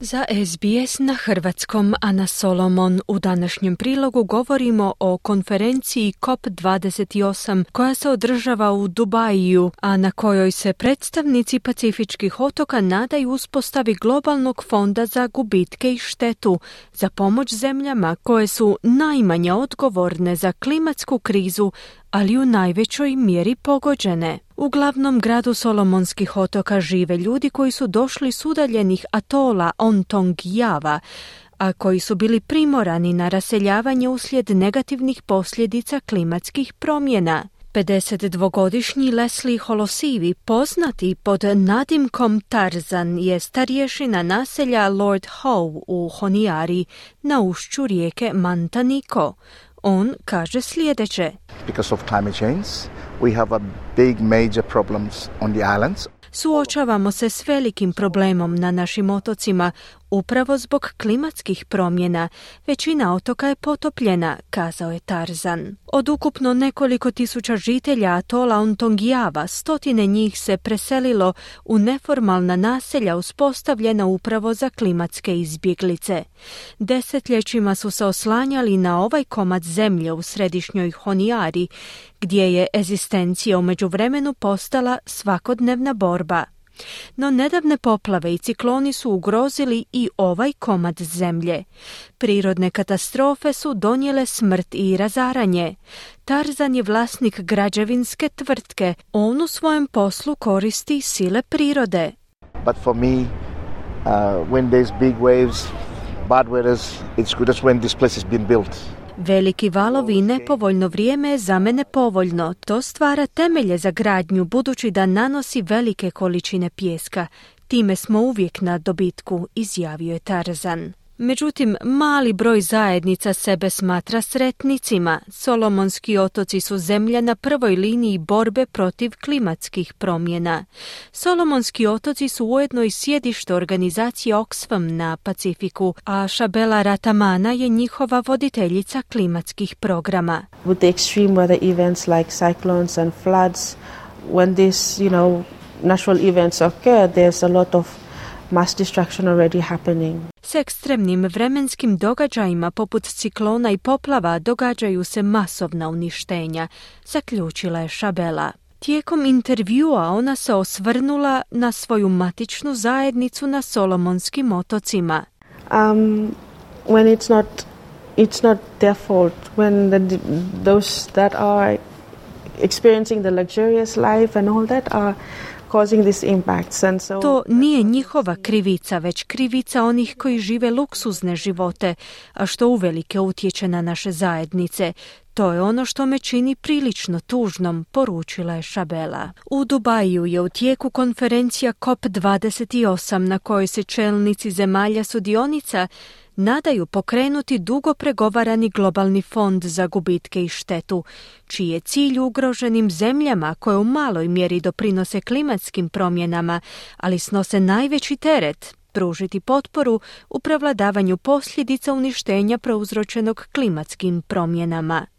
Za SBS na hrvatskom Ana Solomon. U današnjem prilogu govorimo o konferenciji COP28 koja se održava u Dubaju, a na kojoj se predstavnici pacifičkih otoka nadaju uspostavi globalnog fonda za gubitke i štetu za pomoć zemljama koje su najmanje odgovorne za klimatsku krizu, ali u najvećoj mjeri pogođene. U glavnom gradu Solomonskih otoka žive ljudi koji su došli s udaljenih atola Ontong Java, a koji su bili primorani na raseljavanje uslijed negativnih posljedica klimatskih promjena. 52-godišnji Leslie Holosivi, poznati pod nadimkom Tarzan, je starješina naselja Lord Howe u Honiari na ušću rijeke Mantaniko. On kaže sljedeće. Because of climate change, we have a big major problems on the islands. Suočavamo se s velikim problemom na našim otocima upravo zbog klimatskih promjena. Većina otoka je potopljena, kazao je Tarzan. Od ukupno nekoliko tisuća žitelja atola Ontongijava, stotine njih se preselilo u neformalna naselja uspostavljena upravo za klimatske izbjeglice. Desetljećima su se oslanjali na ovaj komad zemlje u središnjoj Honijari, gdje je ezistencija u međuvremenu postala svakodnevna borba. No nedavne poplave i cikloni su ugrozili i ovaj komad zemlje. Prirodne katastrofe su donijele smrt i razaranje. Tarzan je vlasnik građevinske tvrtke. On u svojem poslu koristi sile prirode. But for me, uh, when there's big waves, bad weather, it's good as when this place has been built. Veliki valovi i nepovoljno vrijeme je za mene povoljno. To stvara temelje za gradnju budući da nanosi velike količine pjeska. Time smo uvijek na dobitku, izjavio je Tarzan. Međutim, mali broj zajednica sebe smatra sretnicima. Solomonski otoci su zemlja na prvoj liniji borbe protiv klimatskih promjena. Solomonski otoci su ujedno i sjedište organizacije Oxfam na Pacifiku, a Šabela Ratamana je njihova voditeljica klimatskih programa. With the extreme weather events like cyclones and floods, when these, you know, natural events occur, there's a lot of mass destruction already happening. S ekstremnim vremenskim događajima poput ciklona i poplava događaju se masovna uništenja, zaključila je Šabela. Tijekom intervjua ona se osvrnula na svoju matičnu zajednicu na Solomonskim otocima. Um, when it's not it's not their fault when the, those that are experiencing the luxurious life and all that are to nije njihova krivica, već krivica onih koji žive luksuzne živote, a što uvelike utječe na naše zajednice. To je ono što me čini prilično tužnom, poručila je Šabela. U Dubaju je u tijeku konferencija COP28 na kojoj se čelnici zemalja sudionica nadaju pokrenuti dugo pregovarani globalni fond za gubitke i štetu, čiji je cilj ugroženim zemljama koje u maloj mjeri doprinose klimatskim promjenama, ali snose najveći teret pružiti potporu u prevladavanju posljedica uništenja prouzročenog klimatskim promjenama.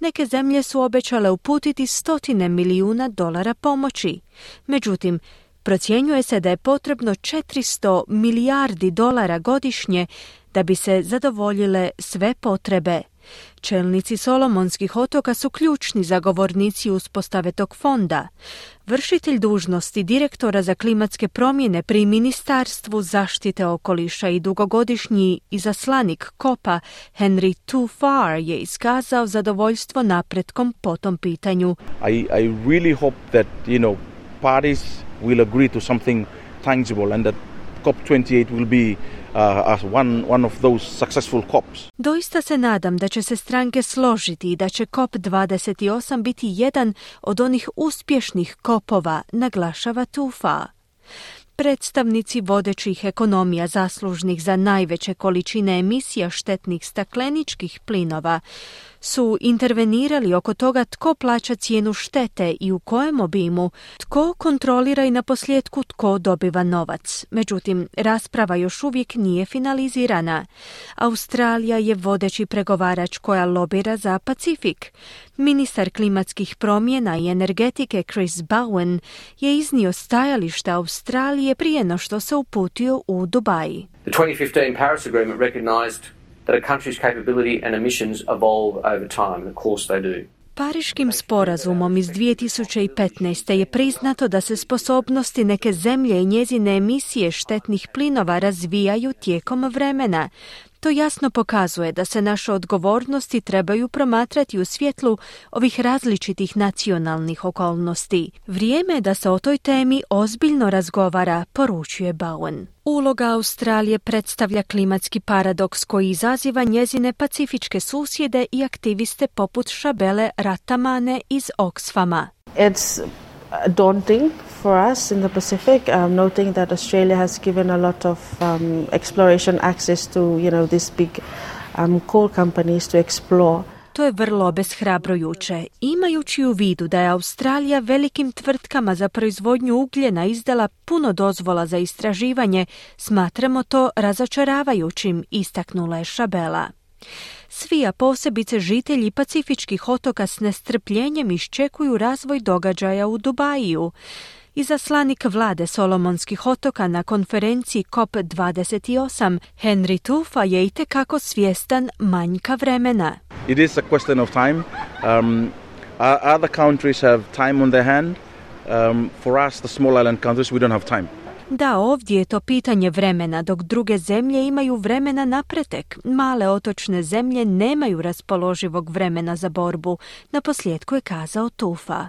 Neke zemlje su obećale uputiti stotine milijuna dolara pomoći. Međutim, procjenjuje se da je potrebno 400 milijardi dolara godišnje da bi se zadovoljile sve potrebe. Čelnici Solomonskih otoka su ključni zagovornici uspostave tog fonda. Vršitelj dužnosti direktora za klimatske promjene pri Ministarstvu zaštite okoliša i dugogodišnji izaslanik Kopa Henry Tufar je iskazao zadovoljstvo napretkom po tom pitanju. I, I really hope that, you know, parties will agree to something tangible and that COP28 will be uh, one, one of those successful COPs. Doista se nadam da će se stranke složiti i da će COP28 biti jedan od onih uspješnih kopova, naglašava Tufa. predstavnici vodećih ekonomija zaslužnih za najveće količine emisija štetnih stakleničkih plinova su intervenirali oko toga tko plaća cijenu štete i u kojem obimu, tko kontrolira i na posljedku tko dobiva novac. Međutim, rasprava još uvijek nije finalizirana. Australija je vodeći pregovarač koja lobira za Pacifik. Ministar klimatskih promjena i energetike Chris Bowen je iznio stajališta Australije prije no što se uputio u Dubaji. The 2015 Paris Agreement recognized that a country's capability and emissions evolve over time, and of course they do. Pariškim sporazumom iz 2015. je priznato da se sposobnosti neke zemlje i njezine emisije štetnih plinova razvijaju tijekom vremena. To jasno pokazuje da se naše odgovornosti trebaju promatrati u svjetlu ovih različitih nacionalnih okolnosti. Vrijeme je da se o toj temi ozbiljno razgovara, poručuje Bowen. Uloga Australije predstavlja klimatski paradoks koji izaziva njezine pacifičke susjede i aktiviste poput Šabele Ratamane iz Oxfama. It's daunting for us in the Pacific, um, noting that Australia has given a lot of um, exploration access to, you know, these big um, coal companies to explore. To je vrlo obeshrabrujuće. Imajući u vidu da je Australija velikim tvrtkama za proizvodnju ugljena izdala puno dozvola za istraživanje, smatramo to razočaravajućim, istaknula je Šabela. Svi, a posebice žitelji pacifičkih otoka s nestrpljenjem iščekuju razvoj događaja u Dubaju. Izaslanik vlade Solomonskih otoka na konferenciji COP28 Henry Tufa je i tekako svjestan manjka vremena. It is a question of time. Um, other countries have time on their hand. Um, for us, the small island countries, we don't have time. Da, ovdje je to pitanje vremena, dok druge zemlje imaju vremena napretek. Male otočne zemlje nemaju raspoloživog vremena za borbu. Na posljedku je kazao Tufa.